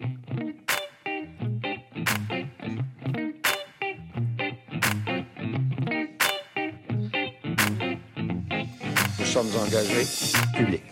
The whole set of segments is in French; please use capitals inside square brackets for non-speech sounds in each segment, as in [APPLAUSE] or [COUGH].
Nous sommes engagés publics.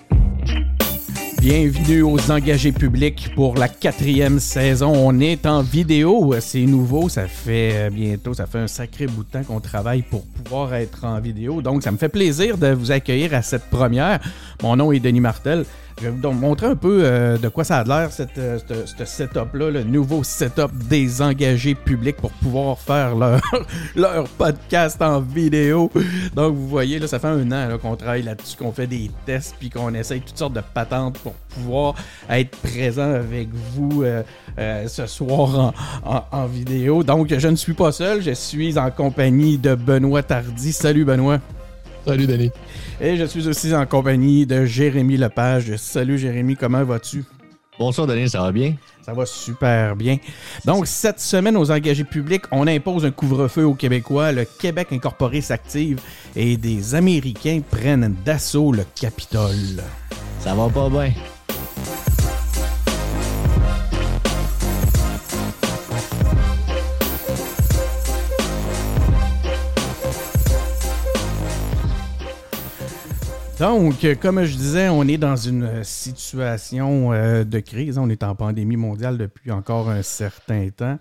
Bienvenue aux engagés publics pour la quatrième saison. On est en vidéo, c'est nouveau, ça fait euh, bientôt, ça fait un sacré bout de temps qu'on travaille pour pouvoir être en vidéo. Donc ça me fait plaisir de vous accueillir à cette première. Mon nom est Denis Martel. Je vais vous montrer un peu euh, de quoi ça a l'air, euh, ce setup-là, le nouveau setup des engagés publics pour pouvoir faire leur, [LAUGHS] leur podcast en vidéo. Donc, vous voyez, là, ça fait un an qu'on travaille là-dessus, qu'on fait des tests, puis qu'on essaye toutes sortes de patentes pour pouvoir être présent avec vous euh, ce soir en, en- en vidéo. Donc, je ne suis pas seul, je suis en compagnie de Benoît Tardy. Salut, Benoît. Salut Denis. Et je suis aussi en compagnie de Jérémy Lepage. Salut Jérémy, comment vas-tu? Bonsoir Denis, ça va bien? Ça va super bien. Donc, cette semaine, aux engagés publics, on impose un couvre-feu aux Québécois. Le Québec incorporé s'active et des Américains prennent d'assaut le Capitole. Ça va pas bien. Donc, euh, comme je disais, on est dans une situation euh, de crise. On est en pandémie mondiale depuis encore un certain temps.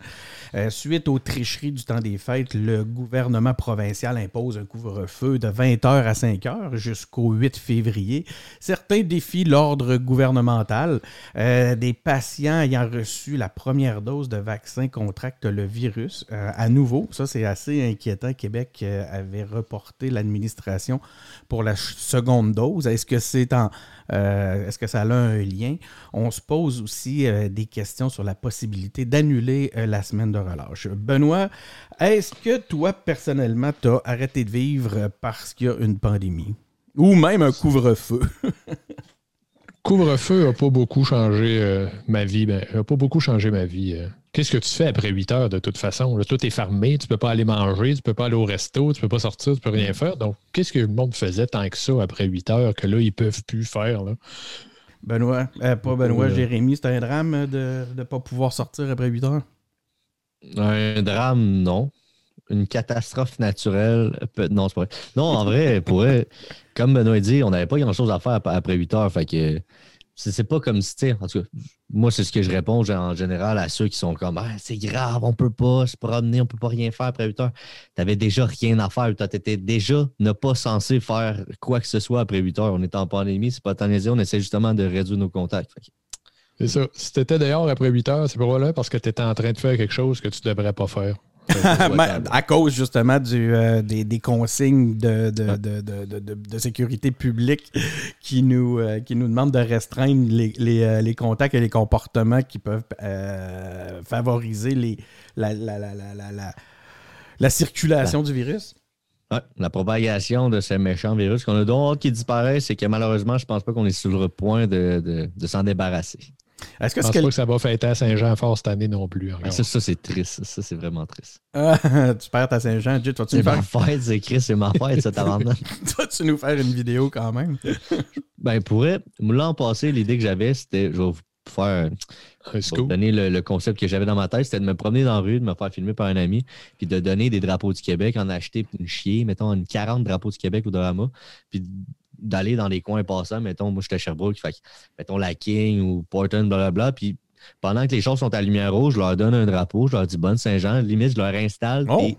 Euh, suite aux tricheries du temps des fêtes, le gouvernement provincial impose un couvre-feu de 20h à 5h jusqu'au 8 février. Certains défient l'ordre gouvernemental. Des patients ayant reçu la première dose de vaccin contractent le virus. À nouveau, ça c'est assez inquiétant. Québec avait reporté l'administration pour la ch- dose? Est-ce que c'est en euh, est-ce que ça a un lien? On se pose aussi euh, des questions sur la possibilité d'annuler euh, la semaine de relâche. Benoît, est-ce que toi, personnellement, tu as arrêté de vivre parce qu'il y a une pandémie? Ou même un couvre-feu? [LAUGHS] Couvre-feu n'a pas beaucoup changé ma vie. Ben, a beaucoup changé ma vie. Qu'est-ce que tu fais après 8 heures de toute façon? Là, tout est fermé, tu peux pas aller manger, tu peux pas aller au resto, tu peux pas sortir, tu peux rien faire. Donc, qu'est-ce que le monde faisait tant que ça après 8 heures que là, ils peuvent plus faire? Là? Benoît, euh, pas Benoît. Jérémy, c'est un drame de ne pas pouvoir sortir après 8 heures? Un drame, non. Une catastrophe naturelle, peut- non, c'est pas vrai. Non, en vrai, pour [LAUGHS] comme Benoît dit, on n'avait pas grand-chose à faire ap- après 8 heures. Fait que c'est pas comme si, tu en tout cas, moi, c'est ce que je réponds en général à ceux qui sont comme, Ah, c'est grave, on peut pas se promener, on peut pas rien faire après 8 heures. T'avais déjà rien à faire. Tu étais déjà ne pas censé faire quoi que ce soit après 8 heures. On est en pandémie, c'est pas tannisé, on essaie justement de réduire nos contacts. C'est ça. Si tu étais dehors après 8 heures, c'est probablement parce que tu étais en train de faire quelque chose que tu devrais pas faire. [LAUGHS] À cause justement du, euh, des, des consignes de, sécurité publique qui nous, euh, qui nous demandent de restreindre les, les, euh, les contacts et les comportements qui peuvent euh, favoriser les, la, la, la, la, la, la- la circulation du virus. Ouais, la propagation de ce méchant virus qu'on a donc hâte qu'il disparaisse, c'est que malheureusement, je pense pas qu'on est sur le point de, de- de s'en débarrasser. Est-ce que Je c'est pense quel- pas que ça va fêter à Saint-Jean-Fort cette année non plus. encore. Ça, ça, c'est triste. Ça, c'est vraiment triste. Ah, [LAUGHS] tu perds ta Saint-Jean, Jay, tu vas-tu C'est nous faire, ma fête, c'est Chris, c'est ma fête, ça t'abandonne. [LAUGHS] tu vas-tu nous faire une vidéo quand même? [LAUGHS] Ben, pour vrai, l'an passé, l'idée que j'avais, c'était, je vais vous faire, Un pour donner le, le concept que j'avais dans ma tête, c'était de me promener dans la rue, de me faire filmer par un ami, puis de donner des drapeaux du Québec, en acheter puis une chier, mettons, une 40 drapeaux du Québec au drama, puis d'aller dans les coins passants, mettons, moi, j'étais à Sherbrooke, fait mettons, la King ou Portland, blablabla, puis pendant que les choses sont à lumière rouge, je leur donne un drapeau, je leur dis bonne Saint-Jean, limite, je leur installe, Oh!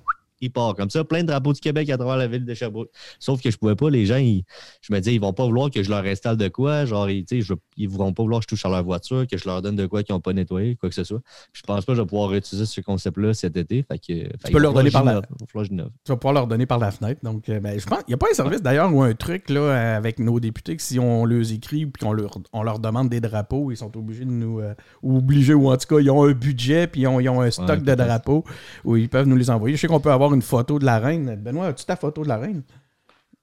Ils partent. Comme ça, plein de drapeaux du Québec à travers la ville de Sherbrooke. Sauf que je pouvais pas, les gens, ils- je me disais, ils vont pas vouloir que je leur installe de quoi, genre, ils, tu je- ils vont pas vouloir que je touche à leur voiture, que je leur donne de quoi qu'ils n'ont pas nettoyé, quoi que ce soit. Puis je pense pas que je vais pouvoir utiliser ce concept-là cet été. Fait que, fait qu'il peux leur donner par la-. Il j'innove. Tu vas pouvoir leur donner par la fenêtre. Donc, euh, ben, je pense, il n'y a pas un service d'ailleurs ou un truc là, avec nos députés que si on les écrit et qu'on leur, on leur demande des drapeaux, ils sont obligés de nous. euh, ou obligés, ou en tout cas, ils ont un budget puis ils ont, ils ont un stock Ouais, de drapeaux où ils peuvent nous les envoyer. Je sais qu'on peut avoir une photo de la reine. Benoît, as-tu ta photo de la reine?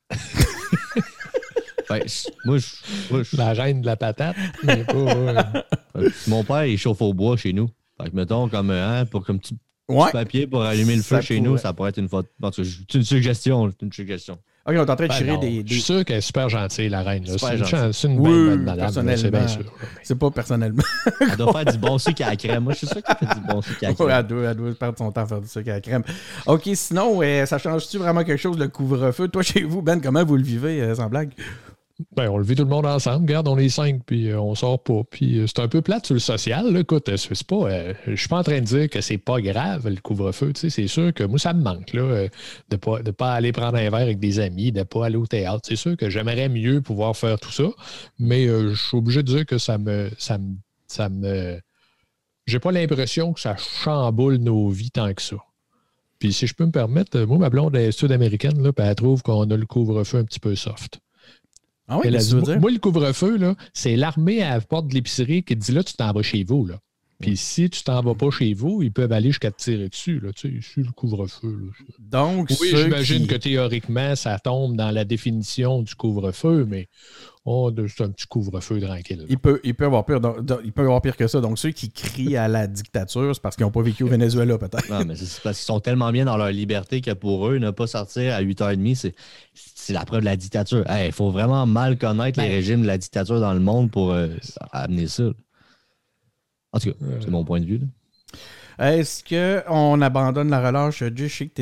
[LAUGHS] Je- moi, je- moi, je- La gêne de la patate. mais pas, euh, [LAUGHS] mon père, il chauffe au bois chez nous. Fait que, mettons, comme, hein, pour, comme petit, papier pour allumer le feu Ça chez pourrait. nous, ça pourrait être une photo. C'est une suggestion. C'est une suggestion. Ok, on est en train de Ben tirer des. Je suis sûr qu'elle est super gentille, la reine. C'est une, gentille. chan- c'est une Oui, belle madame, c'est bien sûr. C'est pas personnellement. Elle doit faire du bon sucre à la crème. Moi, je suis sûr qu'elle fait du bon sucre à la Ouais, crème. elle, doit, elle doit perdre son temps à faire du sucre à la crème. OK, sinon, euh, ça change-tu vraiment quelque chose, le couvre-feu? Toi, chez vous, Ben, comment vous le vivez, euh, sans blague? Ben, on le vit tout le monde ensemble. Regarde, on est cinq, puis euh, on sort pas. Puis euh, c'est un peu plate sur le social. Là. Écoute, euh, euh, je suis pas en train de dire que c'est pas grave le couvre-feu. C'est sûr que moi, ça me manque là, de pas de pas aller prendre un verre avec des amis, de pas aller au théâtre. C'est sûr que j'aimerais mieux pouvoir faire tout ça, mais je suis obligé de dire que ça me ça me ça me j'ai pas l'impression que ça chamboule nos vies tant que ça. Puis si je peux me permettre, moi, ma blonde est sud-américaine, elle trouve qu'on a le couvre-feu un petit peu soft. Ah oui, Elle a qu'est-ce dit, que tu veux moi, dire? moi, le couvre-feu, là, c'est l'armée à la porte de l'épicerie qui dit là, tu t'en vas chez vous. Là. Puis si tu t'en vas pas chez vous, ils peuvent aller jusqu'à te tirer dessus. Là, tu sais, sur le couvre-feu. là. Donc, Oui, j'imagine qui- que théoriquement, ça tombe dans la définition du couvre-feu, mais oh, de- c'est un petit couvre-feu tranquille. là. Il peut, il, peut avoir pire, donc- donc, il peut avoir pire que ça. Donc, ceux qui crient à la dictature, c'est parce qu'ils n'ont pas vécu au Venezuela, peut-être. Non, mais c'est parce qu'ils sont tellement bien dans leur liberté que pour eux, ne pas sortir à 8h30, c'est, c'est la preuve de la dictature. Il faut vraiment mal connaître les Ben- régimes de la dictature dans le monde pour euh, amener ça. En tout cas, c'est mon point de vue. là. Est-ce qu'on abandonne la relâche? Je sais que tu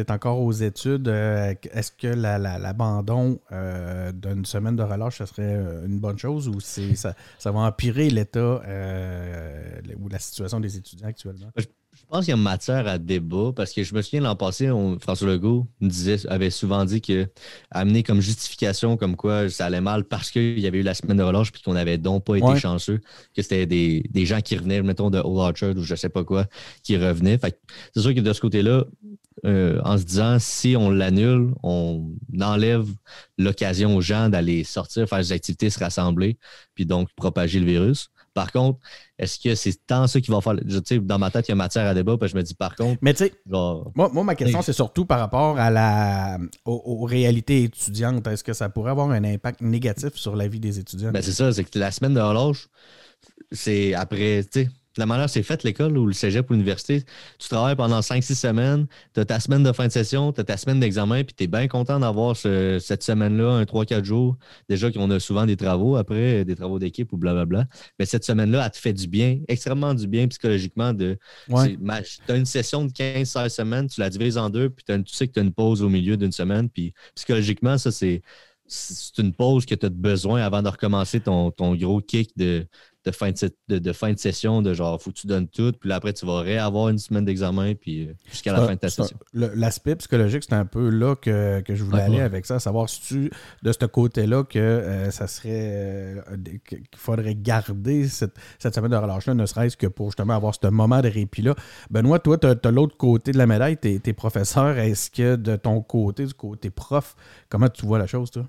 es, encore aux études. Euh, Est-ce que la- la- l'abandon euh, d'une semaine de relâche, ce serait euh, une bonne chose ou ça, va empirer l'état euh, ou la situation des étudiants actuellement? Pense qu'il y a matière à débat parce que je me souviens l'an passé, on- François Legault disait, avait souvent dit que amener comme justification comme quoi ça allait mal parce qu'il y avait eu la semaine de relâche puis qu'on n'avait donc pas été Ouais. chanceux, que c'était des, des gens qui revenaient, mettons, de Old Orchard ou je sais pas quoi, qui revenaient. Fait c'est sûr que de ce côté-là, euh, en se disant si on l'annule, on enlève l'occasion aux gens d'aller sortir, faire des activités, se rassembler, puis donc propager le virus. Par contre, est-ce que c'est tant ça qui va faire. Je, dans ma tête, il y a matière à débat, puis je me dis par contre, Mais tu sais, genre. moi, moi, ma question, c'est surtout par rapport à la, aux, aux réalités étudiantes. Est-ce que ça pourrait avoir un impact négatif sur la vie des étudiants? Ben, c'est ça, c'est que la semaine de relâche, c'est après, tu sais, la manière c'est faite l'école ou le cégep ou l'université, tu travailles pendant 5-6 semaines, tu as ta semaine de fin de session, tu as ta semaine d'examen, puis tu es bien content d'avoir ce- cette semaine-là, un 3-4 jours. Déjà qu'on a souvent des travaux après, des travaux d'équipe ou blablabla. Mais cette semaine-là, elle te fait du bien, extrêmement du bien psychologiquement. De, Ouais. Tu as une session de 15-16 semaines, tu la divises en deux, puis tu sais que tu as une pause au milieu d'une semaine. Puis psychologiquement, ça, c'est c'est une pause que tu as besoin avant de recommencer ton, ton gros kick de, de, fin de, se- de, de fin de session, de genre, faut que tu donnes tout, puis là, après, tu vas réavoir une semaine d'examen, puis euh, jusqu'à la fin de ta session. L'aspect psychologique, c'est un peu là que, que je voulais aller ouais. avec ça, savoir si tu, de ce côté-là, que euh, ça serait euh, qu'il faudrait garder cette, cette semaine de relâche-là, ne serait-ce que pour justement avoir ce moment de répit-là. Benoît, toi, tu as, l'autre côté de la médaille, tu es, professeur. Est-ce que de ton côté, du côté prof, comment tu vois la chose, toi?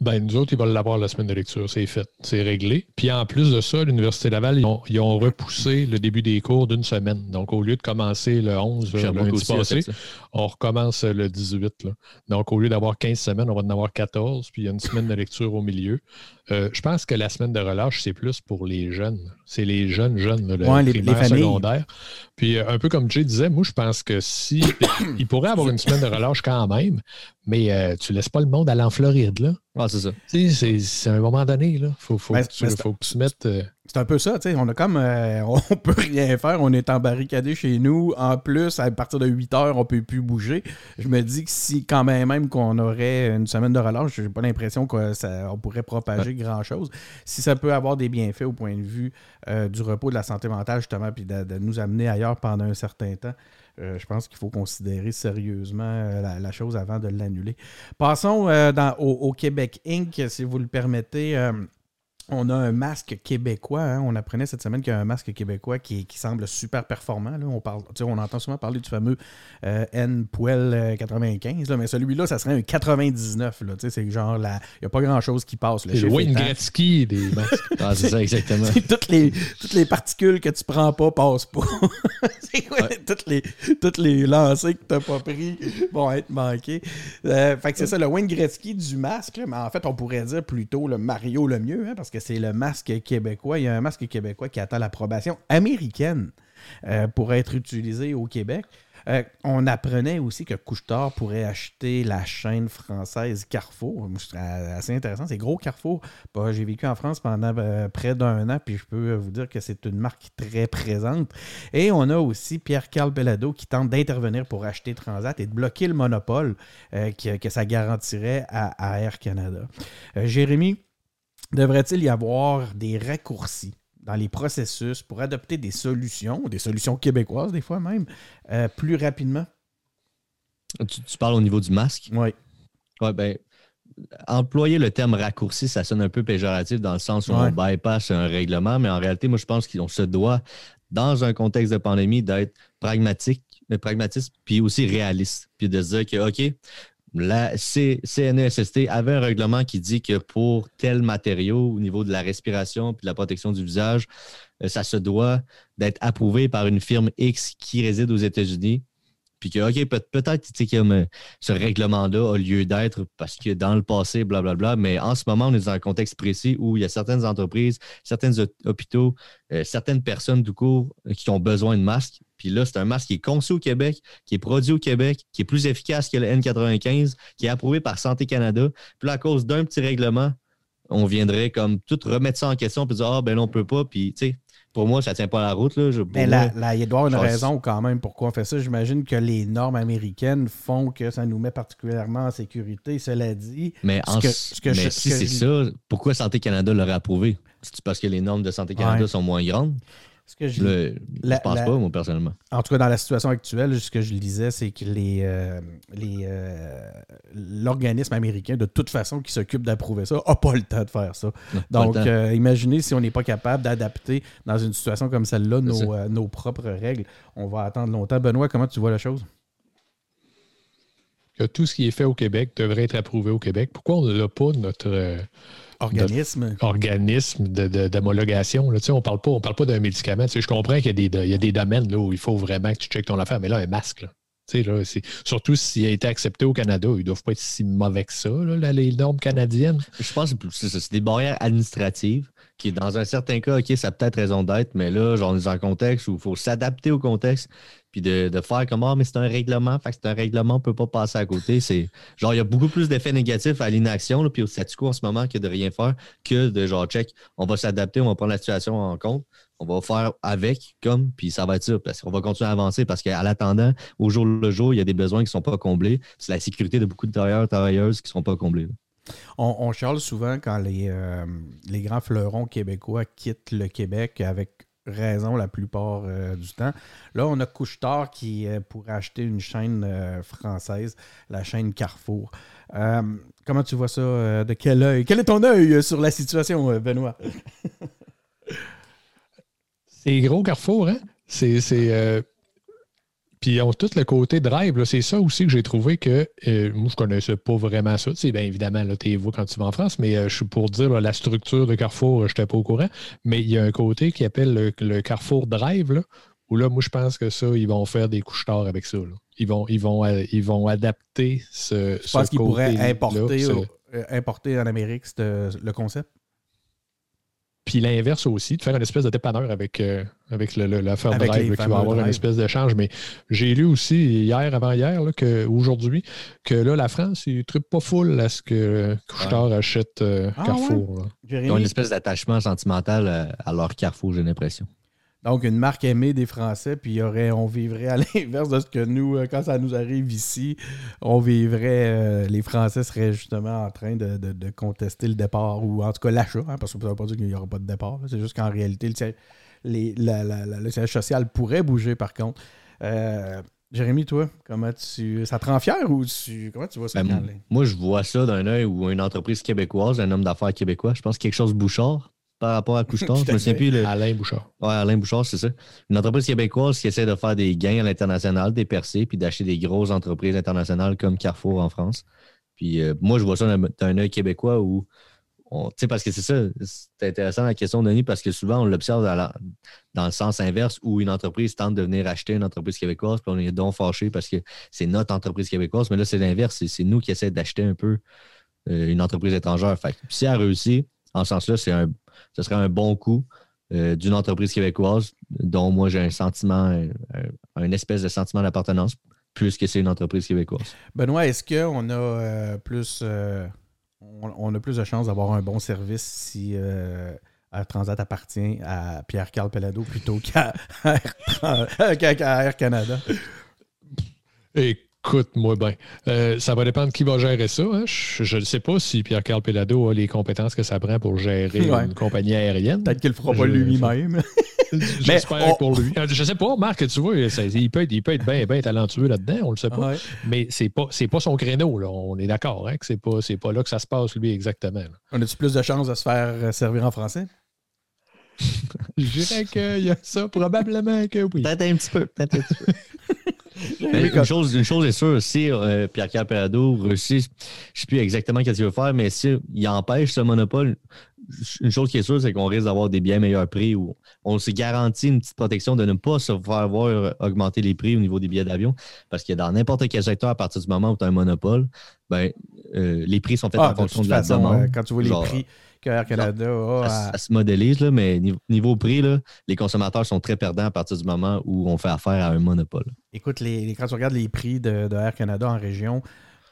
Ben, nous autres, ils vont l'avoir la semaine de lecture. C'est fait. C'est réglé. Puis en plus de ça, l'Université Laval, ils ont, ils ont repoussé le début des cours d'une semaine. Donc, au lieu de commencer le 11 euh, Sherbrooke lundi passé, on recommence le 18. là. Donc, au lieu d'avoir 15 semaines, on va en avoir 14. Puis il y a une semaine de lecture au milieu. Euh, je pense que la semaine de relâche, c'est plus pour les jeunes. C'est les jeunes, jeunes, le Ouais, les- les primaire, familles. secondaire. Puis euh, un peu comme Jay disait, moi, je pense que si [COUGHS] il pourrait avoir une semaine de relâche quand même, mais euh, tu laisses pas le monde aller en Floride, là. Ah, c'est ça. C'est- un moment donné, là. Faut, faut, Ben, que, tu, faut que tu mettes. C'est un peu ça, tu sais. On a comme. euh, [LAUGHS] on peut rien faire. On est embarricadé chez nous. En plus, à partir de 8 heures, on peut plus bouger. Je me dis que si, quand même, même qu'on aurait une semaine de relâche, j'ai pas l'impression qu'on pourrait propager grand-chose. Si ça peut avoir des bienfaits au point de vue euh, du repos, de la santé mentale, justement, puis de, de nous amener ailleurs pendant un certain temps. euh, je pense qu'il faut considérer sérieusement euh, la, la chose avant de l'annuler. Passons euh, dans- au, au Québec Inc., si vous le permettez. Euh, on a un masque québécois. hein. On apprenait cette semaine qu'il y a un masque québécois qui, qui semble super performant. là. On, parle, on entend souvent parler du fameux euh, N euh, 95, là, mais celui-là, ça serait un 99. là. Tu sais, C'est genre, la- il n'y a pas grand-chose qui passe. Le c'est le Wayne Gretzky des masques. [LAUGHS] Ah, c'est ça, exactement. toutes les, toutes les particules que tu prends pas passent pas. [LAUGHS] c'est quoi? Toutes, les, toutes les lancers que tu n'as pas pris vont être manqués. Euh, fait que c'est ça, le Wayne Gretzky du masque. là, mais en fait, on pourrait dire plutôt le Mario le mieux, hein, parce que c'est le masque québécois. Il y a un masque québécois qui attend l'approbation américaine euh, pour être utilisé au Québec. Euh, on apprenait aussi que Couchetard pourrait acheter la chaîne française Carrefour. Trouve assez intéressant. C'est gros Carrefour. Bah, J'ai vécu en France pendant euh, près d'un an, puis je peux vous dire que c'est une marque très présente. Et on a aussi Pierre-Carl Bellado qui tente d'intervenir pour acheter Transat et de bloquer le monopole que, ça garantirait à, Air Canada. Jérémy, devrait-il y avoir des raccourcis dans les processus pour adopter des solutions, des solutions québécoises des fois même, euh, plus rapidement? Tu, tu parles au niveau du masque? Oui. Ouais, ben, employer le terme raccourci, ça sonne un peu péjoratif dans le sens où Ouais. on bypass un règlement, mais en réalité, moi, je pense qu'on se doit, dans un contexte de pandémie, d'être pragmatique, mais pragmatiste, puis aussi réaliste, puis de se dire que, OK, la CNESST avait un règlement qui dit que pour tel matériau, au niveau de la respiration puis de la protection du visage, euh, ça se doit d'être approuvé par une firme X qui réside aux États-Unis. Puis que, OK, peut- peut-être euh, ce règlement-là a lieu d'être parce que dans le passé, blablabla, mais en ce moment, on est dans un contexte précis où il y a certaines entreprises, certains hôpitaux, euh, certaines personnes du cours euh, qui ont besoin de masques. Puis là, c'est un masque qui est conçu au Québec, qui est produit au Québec, qui est plus efficace que le N95, qui est approuvé par Santé Canada. Puis là, à cause d'un petit règlement, on viendrait comme tout remettre ça en question puis dire Ah, ben là, on peut pas. Puis, tu sais, pour moi, ça tient pas la route. Là. Je- pour Mais là, là, il doit y avoir une pense- raison quand même pourquoi on fait ça. J'imagine que les normes américaines font que ça nous met particulièrement en sécurité. Cela dit, Mais, en- que- ce que mais je- si c'est je- ça, pourquoi Santé Canada l'aurait approuvé? C'est parce que les normes de Santé Canada Ouais. sont moins grandes? Ce que je, Le- La- je pense la- pas, moi, personnellement. en tout cas, dans la situation actuelle, ce que je lisais, c'est que les, euh, les, euh, l'organisme américain, de toute façon, qui s'occupe d'approuver ça, n'a pas le temps de faire ça. Non, pas Donc, euh, imaginez si on n'est pas capable d'adapter dans une situation comme celle-là nos, euh, nos propres règles. On va attendre longtemps. Benoît, comment tu vois la chose? Que tout ce qui est fait au Québec devrait être approuvé au Québec. Pourquoi on n'a pas notre euh, Organisme. organisme de- de- d'homologation? là? Tu sais, on ne parle pas, on parle pas d'un médicament. Tu sais, je comprends qu'il y, a des- il y a des domaines là, où il faut vraiment que tu checkes ton affaire, mais là, un masque. Là. Tu sais, là, c'est- surtout s'il a été accepté au Canada, ils ne doivent pas être si mauvais que ça, là, les normes canadiennes. Je pense que c'est des barrières administratives qui, dans un certain cas, OK, ça a peut-être raison d'être, mais là, genre, on est dans un contexte où il faut s'adapter au contexte, puis de, de faire comme, ah, mais c'est un règlement, fait c'est un règlement, on ne peut pas passer à côté. C'est genre, il y a beaucoup plus d'effets négatifs à l'inaction, puis au statu quo en ce moment que de rien faire, que de genre, check, on va s'adapter, on va prendre la situation en compte, on va faire avec, comme, puis ça va être ça, parce qu'on va continuer à avancer, parce qu'à l'attendant, au jour le jour, il y a des besoins qui ne sont pas comblés. C'est la sécurité de beaucoup de travailleurs, travailleuses qui ne sont pas comblés. On, on charle souvent quand les, euh, les grands fleurons québécois quittent le Québec avec raison la plupart euh, du temps. Là, on a Couchetard qui euh, pourrait acheter une chaîne française, la chaîne Carrefour. Comment tu vois ça? de quel œil? Quel est ton œil sur la situation, Benoît? [LAUGHS] C'est gros Carrefour, hein? C'est. Euh, Puis ils ont tout le côté drive. C'est ça aussi que j'ai trouvé que euh, moi, je connaissais pas vraiment ça. Tu sais, bien évidemment, tu vois quand tu vas en France, mais euh, je suis pour dire là, la structure de Carrefour, je n'étais pas au courant. Mais il y a un côté qui appelle le, le Carrefour Drive, là, où là, moi, je pense que ça, ils vont faire des couches tard avec ça. là. Ils vont, ils vont, euh, ils vont adapter ce. Je pense qu'ils pourraient importer, ce- euh, importer en Amérique c'est, euh, le concept? Puis l'inverse aussi, de faire une espèce de dépanneur avec, euh, avec le- le- l'affaire Avec drive là, qui va avoir une espèce d'échange. Mais j'ai lu aussi hier, avant-hier, aujourd'hui, que là, la France, ils ne trippent pas full à ce que Couchetard achète euh, Ah, Carrefour. Ils ont une espèce d'attachement sentimental à, à leur carrefour, j'ai l'impression. Donc, une marque aimée des Français, puis il y aurait, on vivrait à [LAUGHS] l'inverse de ce que nous, euh, quand ça nous arrive ici, on vivrait, euh, les Français seraient justement en train de, de- de contester le départ, ou en tout cas l'achat, hein, parce que ça ne veut pas dire qu'il n'y aura pas de départ. C'est juste qu'en réalité, le siège, les- la- la- la- le siège social pourrait bouger, par contre. Euh, Jérémy, toi, comment tu. Ça te rend fier ou tu. Comment tu vois ça? Ben, moi, je vois ça d'un œil où une entreprise québécoise, un homme d'affaires québécois, je pense quelque chose Bouchard par rapport à [LAUGHS] Couchetard. Tout je me souviens plus. Le... Alain Bouchard. Ouais, Alain Bouchard, c'est ça. Une entreprise québécoise qui essaie de faire des gains à l'international, des percées, puis d'acheter des grosses entreprises internationales comme Carrefour en France. Puis euh, moi, je vois ça d'un œil québécois où. on- Tu sais, parce que c'est ça, c'est intéressant la question, Denis, parce que souvent, on l'observe dans, la- dans le sens inverse où une entreprise tente de venir acheter une entreprise québécoise, puis on est donc fâché parce que c'est notre entreprise québécoise. Mais là, c'est l'inverse. c'est- nous qui essaie d'acheter un peu euh, une entreprise étrangère. Fait que si elle réussit, en ce sens-là, c'est un, ce serait un bon coup euh, d'une entreprise québécoise, dont moi j'ai un sentiment, un, un espèce de sentiment d'appartenance, puisque c'est une entreprise québécoise. Benoît, est-ce qu'on a euh, plus euh, on, on a plus de chances d'avoir un bon service si euh, Air Transat appartient à Pierre-Carl Pelado plutôt [LAUGHS] Air, qu'à Air Canada? Écoute-moi bien. Euh, ça va dépendre qui va gérer ça. hein. Je ne sais pas si Pierre-Carl Pelado a les compétences que ça prend pour gérer Ouais. une compagnie aérienne. Peut-être qu'il le fera pas lui-même. [LAUGHS] J'espère on- pour lui. Je sais pas, Marc, tu vois, ça- il peut être, il peut être bien, bien talentueux là-dedans, on le sait pas. Ouais. Mais c'est pas, c'est pas son créneau, là. On est d'accord, hein, que c'est pas, c'est pas là que ça se passe, lui, exactement. là. On a-tu plus de chances de se faire euh, servir en français? [LAUGHS] Je dirais qu'il y a ça, probablement que oui. Peut-être un petit peu. Peut-être un petit peu. [LAUGHS] Mais Oui, une, chose, une chose est sûre, si euh, Pierre-Carl réussit, je ne sais plus exactement ce qu'il veut faire, mais s'il empêche ce monopole, une chose qui est sûre, c'est qu'on risque d'avoir des bien meilleurs prix ou on se garantit une petite protection de ne pas se faire voir augmenter les prix au niveau des billets d'avion. Parce que dans n'importe quel secteur, à partir du moment où tu as un monopole, ben, euh, les prix sont faits Ah, en de fonction de la façon, demande. euh, quand tu vois les prix que Air Canada a, ça, à- ça se modélise, là, mais niveau, niveau prix, là, les consommateurs sont très perdants à partir du moment où on fait affaire à un monopole. écoute, les, les- quand tu regardes les prix de, de Air Canada en région,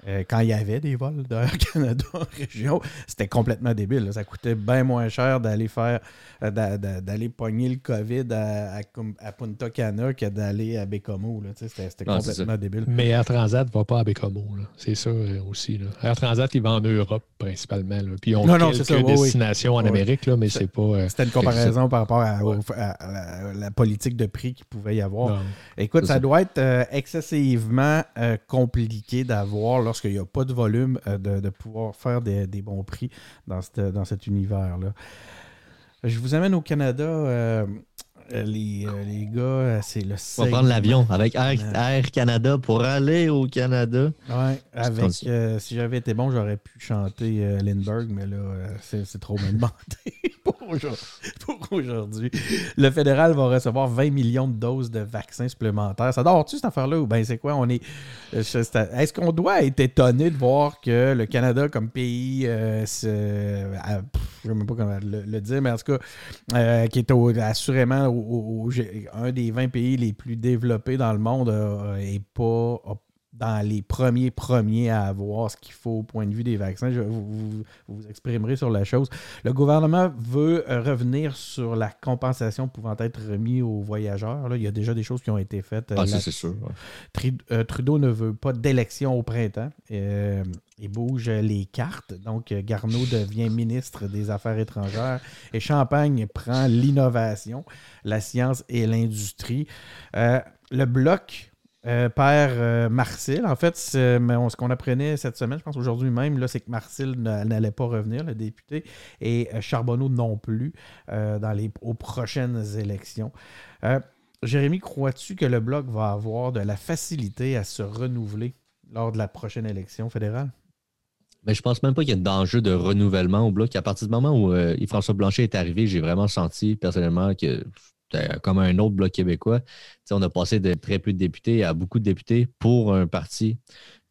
euh, quand il y avait des vols de Air [LAUGHS] Canada en région, c'était complètement débile. là. Ça coûtait bien moins cher d'aller faire euh, d'a- d'a- d'aller pogner le COVID à, à, Cum- à Punta Cana que d'aller à Bécomo. là. Tu sais, C'était complètement débile. Mais Air Transat ne va pas à Bécomo. C'est ça euh, aussi. Là. Air Transat, il va en Europe principalement. là. Puis Non, non, quelques c'est ça, oui, oui. destinations en. Amérique, là, mais C'est- pas. euh, C'était une comparaison par rapport à, Ouais. la, politique de prix qu'il pouvait y avoir. non. Écoute, ça ça. doit être euh, excessivement euh, compliqué d'avoir, lorsqu'il n'y a pas de volume, euh, de, de pouvoir faire des, des bons prix dans, cette- dans cet univers-là. Je vous amène au Canada. euh, euh, les, les gars, c'est le On va prendre l'avion avec Air, Canada pour aller au Canada. Ouais, avec, euh, si j'avais été bon, j'aurais pu chanter euh, Lindbergh, mais là, c'est trop me demander aujourd'hui-. Le fédéral va recevoir 20 millions de doses de vaccins supplémentaires. Ça dort-tu cette affaire-là ou ben c'est quoi? On est. euh, Est-ce qu'on doit être étonné de voir que le Canada comme pays euh, euh, je ne sais même pas comment le, dire, mais en tout cas, qui est assurément un des 20 pays les plus développés dans le monde et pas dans les premiers premiers à avoir ce qu'il faut au point de vue des vaccins. Je, vous, vous, vous exprimerez sur la chose. Le gouvernement veut euh, revenir sur la compensation pouvant être remise aux voyageurs. Là, il y a déjà des choses qui ont été faites. euh, Ah, c'est sûr. ouais. Euh, Trudeau ne veut pas d'élection au printemps. Euh, il bouge les cartes. Donc, Garneau devient ministre des Affaires étrangères et Champagne prend l'innovation, la science et l'industrie. Euh, le bloc euh, perd euh, Marcel. En fait, ce qu'on apprenait cette semaine, je pense aujourd'hui même, c'est que Marcel n'a- n'allait pas revenir, le député, et euh, Charbonneau non plus euh, dans les, aux prochaines élections. Euh, Jérémy, crois-tu que le Bloc va avoir de la facilité à se renouveler lors de la prochaine élection fédérale? Mais je pense même pas qu'il y a d'enjeu de renouvellement au bloc. À partir du moment où euh, Yves-François Blanchet est arrivé, j'ai vraiment senti personnellement que comme un autre bloc québécois. On a passé de très peu de députés à beaucoup de députés pour un parti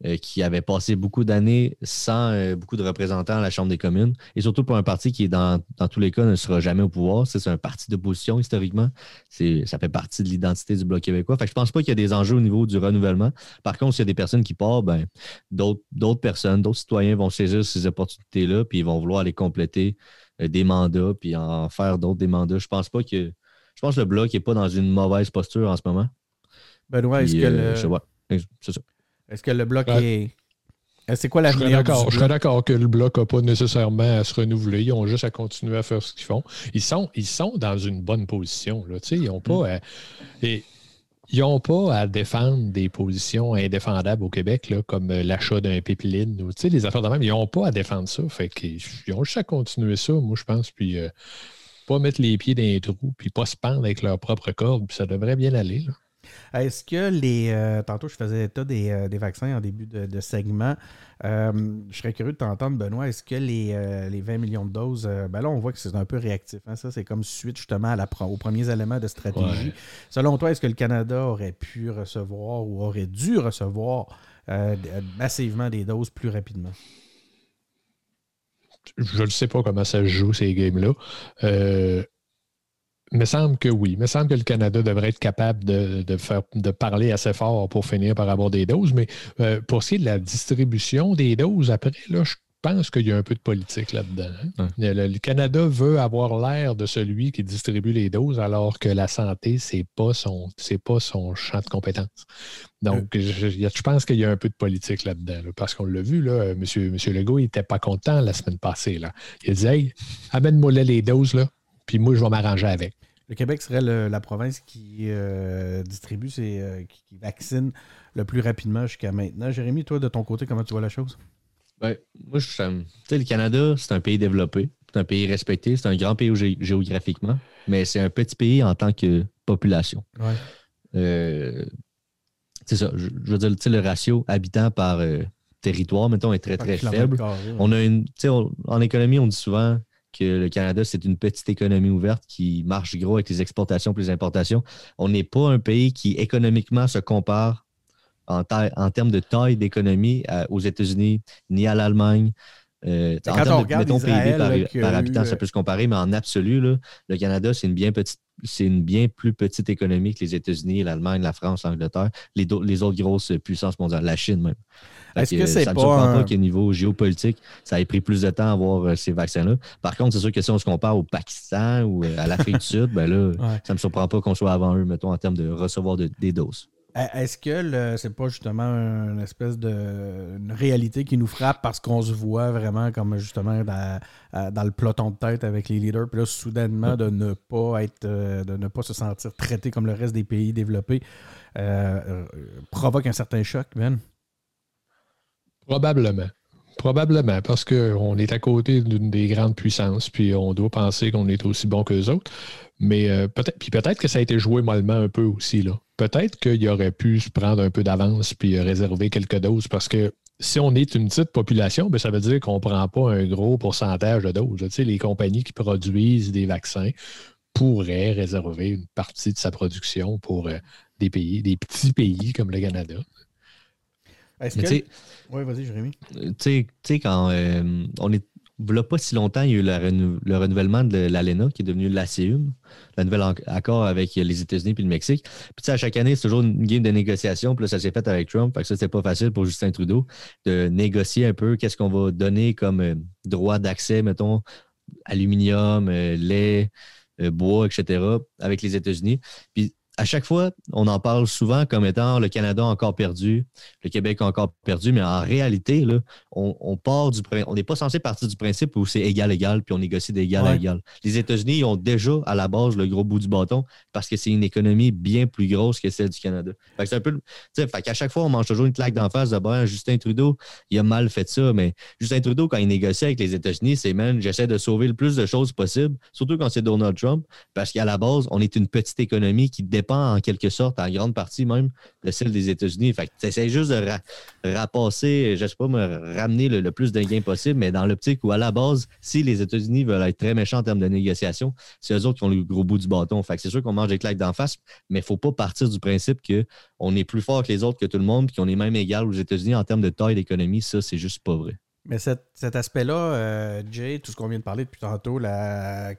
euh, qui avait passé beaucoup d'années sans euh, beaucoup de représentants à la Chambre des communes. Et surtout pour un parti qui, dans, dans tous les cas, ne sera jamais au pouvoir. C'est un parti d'opposition historiquement. Ça fait partie de l'identité du Bloc québécois. Fait je pense pas qu'il y a des enjeux au niveau du renouvellement. Par contre, s'il y a des personnes qui partent, ben, d'autres personnes, d'autres citoyens vont saisir ces opportunités-là, puis ils vont vouloir aller compléter euh, des mandats, puis en faire d'autres des mandats. Je pense pas que. Je pense que le Bloc n'est pas dans une mauvaise posture en ce moment. Benoît, est-ce que, euh, le-. C'est ça. est-ce que le Bloc Ouais. est. C'est quoi Je serais d'accord. Je serais d'accord que le bloc n'a pas nécessairement à se renouveler. Ils ont juste à continuer à faire ce qu'ils font. Ils sont, ils sont dans une bonne position. Là. Tu sais, Ils n'ont pas, à, et, ils ont pas à défendre des positions indéfendables au Québec, là, comme euh, l'achat d'un pipeline ou tu sais, les affaires de même. Ils n'ont pas à défendre ça. Fait qu'ils ont juste à continuer ça, moi, je pense. Puis euh, pas mettre les pieds dans les trous, puis pas se pendre avec leur propre corde. Puis ça devrait bien aller. là. Est-ce que les. euh, tantôt, je faisais état des, euh, des vaccins en début de, de segment. Euh, je serais curieux de t'entendre, Benoît. Est-ce que les, les 20 millions de doses. ben là, on voit que c'est un peu réactif. hein, ça, c'est comme suite justement à la, pro- aux premiers éléments de stratégie. Ouais. Selon toi, est-ce que le Canada aurait pu recevoir ou aurait dû recevoir massivement des doses plus rapidement? Je ne sais pas comment ça se joue, ces games-là. Euh, me semble que oui. Me semble que le Canada devrait être capable de, faire, de parler assez fort pour finir par avoir des doses. Mais euh, pour ce qui est de la distribution des doses, après, là, je pense qu'il y a un peu de politique là-dedans. Hein? Le, Canada veut avoir l'air de celui qui distribue les doses, alors que la santé, ce n'est pas, son, pas son champ de compétence. Donc, je, pense qu'il y a un peu de politique là-dedans. parce qu'on l'a vu, là, M. Monsieur, monsieur Legault, il n'était pas content la semaine passée. Là. Il dit Hey, amène-moi les doses, là, puis moi, je vais m'arranger avec. Le Québec serait la province qui euh, distribue, ses, euh, qui vaccine le plus rapidement jusqu'à maintenant. Jérémy, toi, de ton côté, comment tu vois la chose? Ben, moi, je Tu sais, le Canada, c'est un pays développé, c'est un pays respecté, c'est un grand pays géographiquement, mais c'est un petit pays en tant que population. Euh, c'est ça. Je, veux dire, le ratio habitant par euh, territoire, mettons, est très, très faible. On a une. en économie, on dit souvent que le Canada, c'est une petite économie ouverte qui marche gros avec les exportations plus les importations. On n'est pas un pays qui économiquement se compare en, en termes de taille d'économie aux États-Unis, ni à l'Allemagne. Euh, en termes de, mettons, PIB par, habitant, ça peut se comparer, mais en absolu, le Canada, c'est une bien petite c'est une bien plus petite économie que les États-Unis, l'Allemagne, la France, l'Angleterre, les, les, autres grosses puissances mondiales, la Chine même. Est-ce que, c'est ça ne me surprend pas qu'au niveau géopolitique, ça ait pris plus de temps à avoir euh, ces vaccins-là. Par contre, c'est sûr que si on se compare au Pakistan ou euh, à l'Afrique du Sud, ben là, ça ne me surprend pas qu'on soit avant eux, mettons, en termes de recevoir des doses. Est-ce que c'est pas justement une espèce de réalité qui nous frappe parce qu'on se voit vraiment comme justement dans, le peloton de tête avec les leaders, puis là, soudainement, de ne pas être euh, de ne pas se sentir traité comme le reste des pays développés euh, euh, provoque un certain choc, Ben? Probablement. Probablement, parce qu'on est à côté d'une des grandes puissances, puis on doit penser qu'on est aussi bon que les autres. Mais euh, peut-être, puis peut-être que ça a été joué mollement un peu aussi. Là. Peut-être qu'il aurait pu se prendre un peu d'avance puis euh, réserver quelques doses parce que si on est une petite population, bien, ça veut dire qu'on ne prend pas un gros pourcentage de doses. Tu sais, les compagnies qui produisent des vaccins pourraient réserver une partie de sa production pour euh, des pays, des petits pays comme le Canada. Est-ce que... Oui, vas-y, Jérémy. Tu sais, quand on est a pas si longtemps, il y a eu le, renouvellement de l'ALENA qui est devenu l'ACEUM, le nouvel accord avec les États-Unis et le Mexique. Puis à chaque année, c'est toujours une game de négociation. Puis là, ça s'est fait avec Trump. Fait que ça, c'est pas facile pour Justin Trudeau de négocier un peu qu'est-ce qu'on va donner comme euh, droit d'accès, mettons, aluminium, euh, lait, euh, bois, etc., avec les États-Unis. Puis à chaque fois, on en parle souvent comme étant le Canada encore perdu, le Québec encore perdu, mais en réalité, là, on, part du on n'est pas censé partir du principe où c'est égal-égal, puis on négocie d'égal à égal. Les États-Unis ont déjà à la base le gros bout du bâton parce que c'est une économie bien plus grosse que celle du Canada. Fait c'est un peu. Fait qu'à chaque fois, on mange toujours une claque d'en face de ben, Justin Trudeau, il a mal fait ça, mais Justin Trudeau, quand il négocie avec les États-Unis, c'est man, j'essaie de sauver le plus de choses possible, surtout quand c'est Donald Trump, parce qu'à la base, on est une petite économie qui dépend en quelque sorte, en grande partie même, de celle des États-Unis. Fait que juste de rapasser, je sais pas, me ramener le, plus de gains possible, mais dans l'optique où, à la base, si les États-Unis veulent être très méchants en termes de négociation, c'est eux autres qui ont le gros bout du bâton. Fait que c'est sûr qu'on mange des claques d'en face, mais il faut pas partir du principe qu'on est plus fort que les autres, que tout le monde, qu'on est même égal aux États-Unis en termes de taille d'économie. Ça, c'est juste pas vrai. Mais cet, aspect-là, euh, Jay, tout ce qu'on vient de parler depuis tantôt, la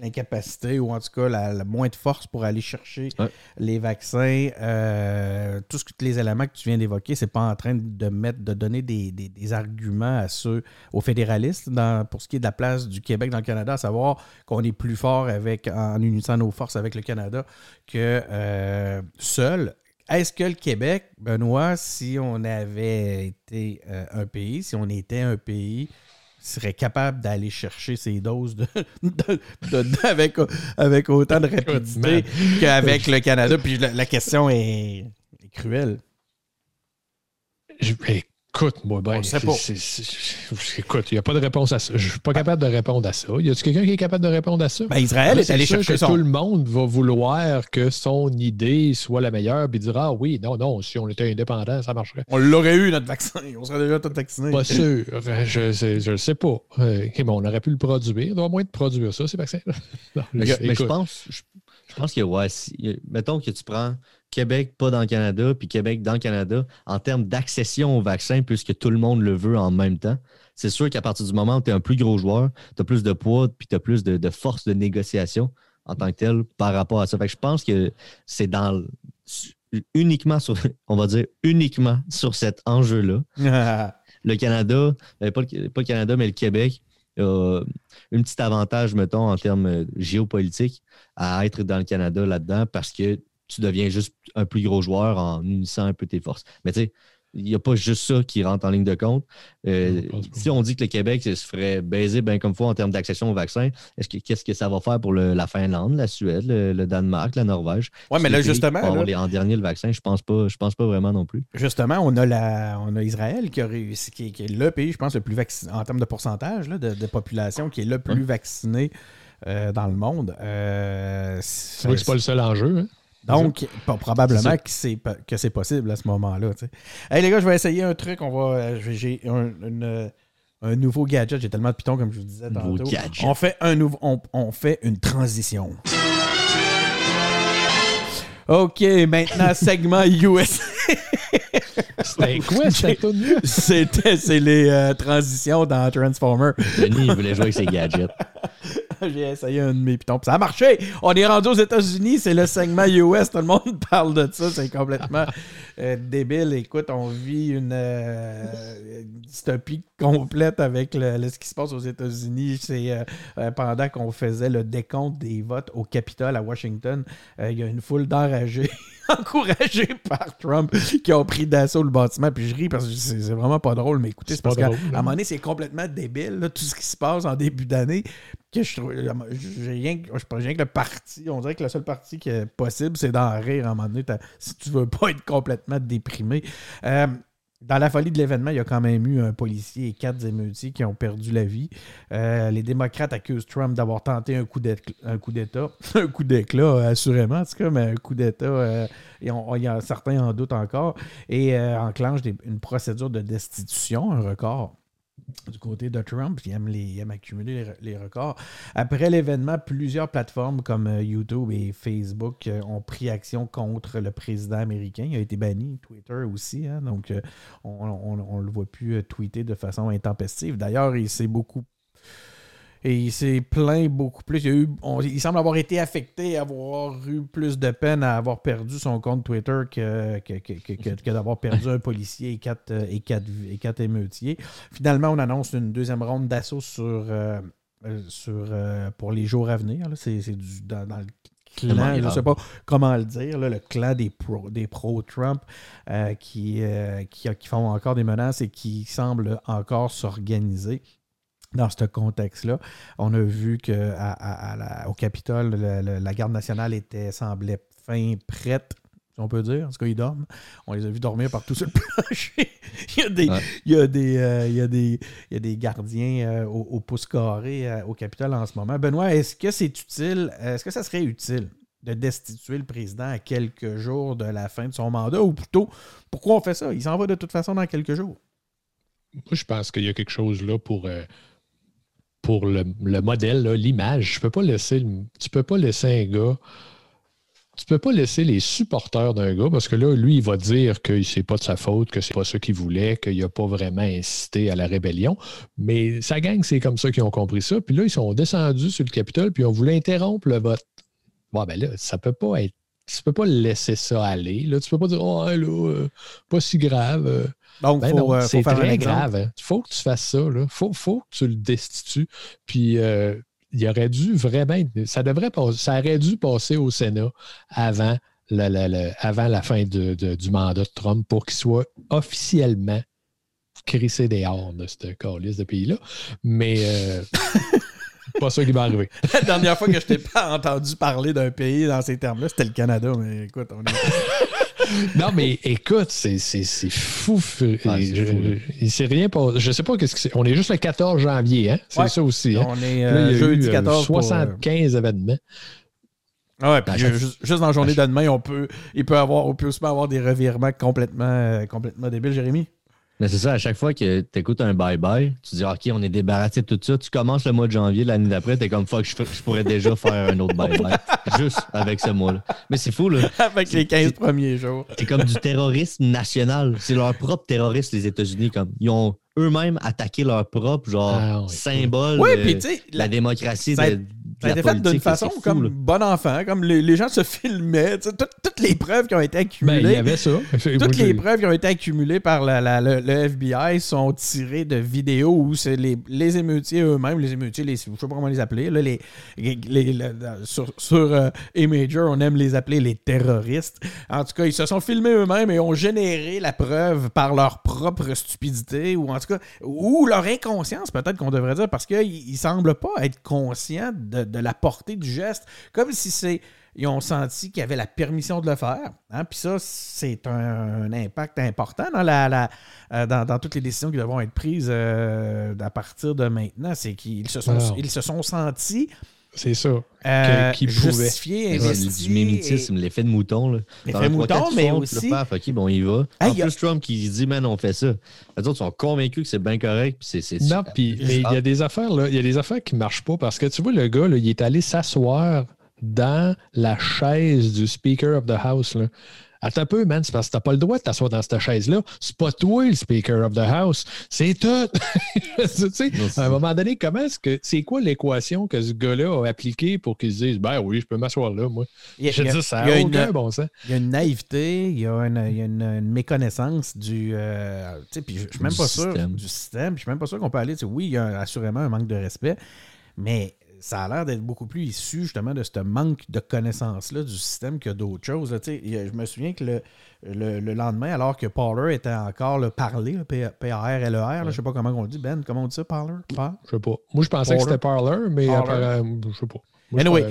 l'incapacité ou en tout cas la, moins de force pour aller chercher les vaccins, euh, tous les éléments que tu viens d'évoquer, c'est pas en train de mettre, de donner des, arguments à ceux, aux fédéralistes dans, pour ce qui est de la place du Québec dans le Canada, à savoir qu'on est plus fort avec, en unissant nos forces avec le Canada que euh, seul. Est-ce que le Québec, Benoît, si on avait été euh, un pays, si on était un pays serait capable d'aller chercher ces doses de, avec, avec autant de [LAUGHS] rapidité qu'avec le Canada. Puis la, question est, cruelle. Je, Écoute, moi, ben, écoute, il n'y a pas de réponse à ça. Je ne suis pas capable de répondre à ça. Y a-t-il quelqu'un qui est capable de répondre à ça? Ben, Israël est, allé chercher que Tout le monde va vouloir que son idée soit la meilleure, puis dira ah, oui, non, non, si on était indépendant, ça marcherait. On l'aurait eu, notre vaccin. On serait déjà tous vaccinés. Pas sûr. Je ne sais pas. Euh, bon, on aurait pu le produire. On doit moins de produire ça, ces vaccins. [LAUGHS] mais, je, pense, je, pense que, ouais, mettons que tu prends Québec pas dans le Canada, puis Québec dans le Canada, en termes d'accession au vaccin, puisque tout le monde le veut en même temps, c'est sûr qu'à partir du moment où tu es un plus gros joueur, tu as plus de poids, puis tu as plus de, force de négociation, en tant que tel par rapport à ça. Fait que je pense que c'est dans uniquement sur, on va dire uniquement sur cet enjeu-là. [LAUGHS] le Canada, euh, pas le, pas le Canada, mais le Québec un petit avantage, mettons, en termes géopolitiques à être dans le Canada là-dedans parce que tu deviens juste un plus gros joueur en unissant un peu tes forces. Mais tu sais, il n'y a pas juste ça qui rentre en ligne de compte. Euh, si on dit que le Québec se ferait baiser bien comme fois en termes d'accession au vaccin, qu'est-ce que ça va faire pour la Finlande, la Suède, le, Danemark, la Norvège? Oui, mais là, justement. en dernier, le vaccin, je pense pas, je pense pas vraiment non plus. Justement, on a, la, on a Israël qui, a réussi, qui, est le pays, je pense, le plus vacciné en termes de pourcentage de, population, qui est le plus vacciné euh, dans le monde. Euh, c'est vrai que c'est pas le seul enjeu. Hein? Donc, probablement que c'est, que c'est possible à ce moment-là. Hey les gars, je vais essayer un truc. On va, euh, j'ai un, nouveau gadget. J'ai tellement de pitons, comme je vous disais tantôt. On fait, un nouveau, on, fait une transition. OK, maintenant, [LAUGHS] segment US. C'était [LAUGHS] quoi C'était c'est les euh, transitions dans Transformer. Denis, il voulait jouer avec ses gadgets. [LAUGHS] J'ai essayé un de mes pitons. Ça a marché. On est rendu aux États-Unis. C'est le segment US. Tout le monde [LAUGHS] parle de ça. C'est complètement euh, débile. Écoute, on vit une, euh, dystopie complète avec le, ce qui se passe aux États-Unis. C'est euh, pendant qu'on faisait le décompte des votes au Capitole à Washington. Il y a une foule d'enragés [LAUGHS] [LAUGHS] encouragés par Trump qui ont pris d'assaut le bâtiment. Puis je ris parce que c'est vraiment pas drôle. Mais écoutez, c'est parce qu'à un moment donné, c'est complètement débile, tout ce qui se passe en début d'année que je trouve. J'ai rien, que le parti. On dirait que le seul parti qui est possible, c'est d'en rire à un moment donné. Si tu veux pas être complètement déprimé. Euh, dans la folie de l'événement, il y a quand même eu un policier et quatre émeutiers qui ont perdu la vie. Euh, les démocrates accusent Trump d'avoir tenté un coup d'État. [LAUGHS] Un coup d'éclat, assurément, en tout cas, mais un coup d'État, euh, certains en doutent encore, et enclenche une procédure de destitution, un record du côté de Trump. Il aime, accumuler les, records. Après l'événement, plusieurs plateformes comme euh, YouTube et Facebook euh, ont pris action contre le président américain. Il a été banni, Twitter aussi. Hein. donc, euh, on ne le voit plus tweeter de façon intempestive. D'ailleurs, il s'est beaucoup et il s'est plaint beaucoup plus. Il, semble avoir été affecté, avoir eu plus de peine à avoir perdu son compte Twitter que, que, d'avoir perdu un policier et quatre, et, quatre, et quatre émeutiers. Finalement, on annonce une deuxième ronde d'assaut sur, euh, sur, euh, pour les jours à venir. C'est dans, le clan, je ne sais pas comment le dire, le clan des pro, des pro-Trump euh, qui, qui, qui, font encore des menaces et qui semblent encore s'organiser dans ce contexte-là. On a vu qu'au au Capitole, la garde nationale était, semblait fin prête si on peut dire. En tout cas, ils dorment. On les a vus dormir partout sur le [LAUGHS] plancher. il, y a des, il, y a des, euh, il, y a des, il y a des gardiens euh, au, pouce carré euh, au Capitole en ce moment. Benoît, est-ce que c'est utile, est-ce que ça serait utile de destituer le président à quelques jours de la fin de son mandat ou plutôt, pourquoi on fait ça? Il s'en va de toute façon dans quelques jours. Moi, je pense qu'il y a quelque chose là pour pour le, modèle, l'image. Tu peux pas laisser, tu peux pas laisser un gars. Tu peux pas laisser les supporters d'un gars parce que là, lui, il va dire que c'est pas de sa faute, que c'est pas ce qu'il voulait, qu'il n'a pas vraiment incité à la rébellion. Mais sa gang, c'est comme ça qu'ils ont compris ça. Puis là, ils sont descendus sur le Capitole, puis on voulait interrompre le vote. Bon, ben là, ça peut pas être. Tu peux pas laisser ça aller. Là, tu peux pas dire, oh, là, euh, pas si grave. Euh. Donc, ben euh, c'est très grave. Il hein. faut que tu fasses ça. Il faut, faut, que tu le destitues. Puis, euh, il aurait dû vraiment. Ça, devrait, ça aurait dû passer au Sénat avant la, avant la fin de, du mandat de Trump pour qu'il soit officiellement crissé dehors de ce calice de pays-là. Mais. Euh, [LAUGHS] pas ça qui va arriver. La dernière fois que je t'ai pas entendu parler d'un pays dans ces termes-là, c'était le Canada, mais écoute, on est [LAUGHS] non, mais écoute, c'est fou. Ah, il s'est rien pas. Je sais pas qu'est-ce que c'est. On est juste le 14 janvier, hein? C'est ça aussi. Hein? On est euh, jeudi 14. 75 euh, événements. Ah ouais, puis juste, dans la journée de demain, on peut, il peut avoir, on peut aussi avoir des revirements complètement, euh, complètement débiles, Jérémy. Mais c'est ça, à chaque fois que tu écoutes un bye-bye, tu dis OK, on est débarrassé de tout ça. Tu commences le mois de janvier, l'année d'après, tu es comme fuck, je, pourrais déjà faire un autre bye-bye. [LAUGHS] Juste avec ce mois-là. Mais c'est fou, là. [LAUGHS] Avec les 15 premiers jours. C'est comme du terrorisme national. C'est leur propre terroriste, les États-Unis. Comme ils ont eux-mêmes attaqué leur propre genre ah, symbole de la démocratie Ça a été fait d'une façon comme bon enfant, comme les, gens se filmaient. toutes les preuves qui ont été accumulées. Ben, il y avait ça. [LAUGHS] Toutes les preuves qui ont été accumulées par le, FBI sont tirées de vidéos où c'est les, les émeutiers eux-mêmes, les émeutiers, les, je ne sais pas comment les appeler, là, les, sur, sur euh, on aime les appeler les terroristes. En tout cas, ils se sont filmés eux-mêmes et ont généré la preuve par leur propre stupidité ou en tout cas, ou leur inconscience peut-être qu'on devrait dire, parce qu'ils ne semblent pas être conscients de, la portée du geste, comme si c'est ils ont senti qu'ils avaient la permission de le faire. Hein? Puis ça, c'est un, impact important dans, la, euh, dans, toutes les décisions qui devront être prises euh, à partir de maintenant. C'est qu'ils se, sont, ils se sont sentis c'est ça. Euh, qui justifié, investi. Du mimétisme, l'effet de mouton. L'effet de mouton, mais aussi. OK, bon, il va. en plus, Trump qui dit, man, on fait ça. Les autres sont convaincus que c'est bien correct. Puis c'est, non, puis, mais il y a des affaires, là. Il y a des affaires qui ne marchent pas parce que tu vois, le gars, là, il est allé s'asseoir dans la chaise du Speaker of the House. Là. Attends un peu, man, c'est parce que t'as pas le droit de t'asseoir dans cette chaise-là. C'est pas toi le Speaker of the House. C'est tout. [LAUGHS] tu sais, à un moment donné, comment est-ce que c'est quoi l'équation que ce gars-là a appliquée pour qu'il se dise Ben oui, je peux m'asseoir là, moi? Je dis ça n'a aucun bon sens. Il y a une naïveté, il y a une, il y a une, méconnaissance du. Euh, tu sais, puis je suis même pas sûr du système. Je suis même pas sûr qu'on peut aller. Oui, il y a assurément un manque de respect, mais ça a l'air d'être beaucoup plus issu justement de ce manque de connaissance-là du système que d'autres choses. Je me souviens que le, le, lendemain, alors que Parler était encore le parler, P-A-R-L-E-R, je ne sais pas comment on le dit, Ben, comment on dit ça, Parler? Je sais pas. Moi, je pensais que c'était Parler, mais après, je sais pas. Anyway,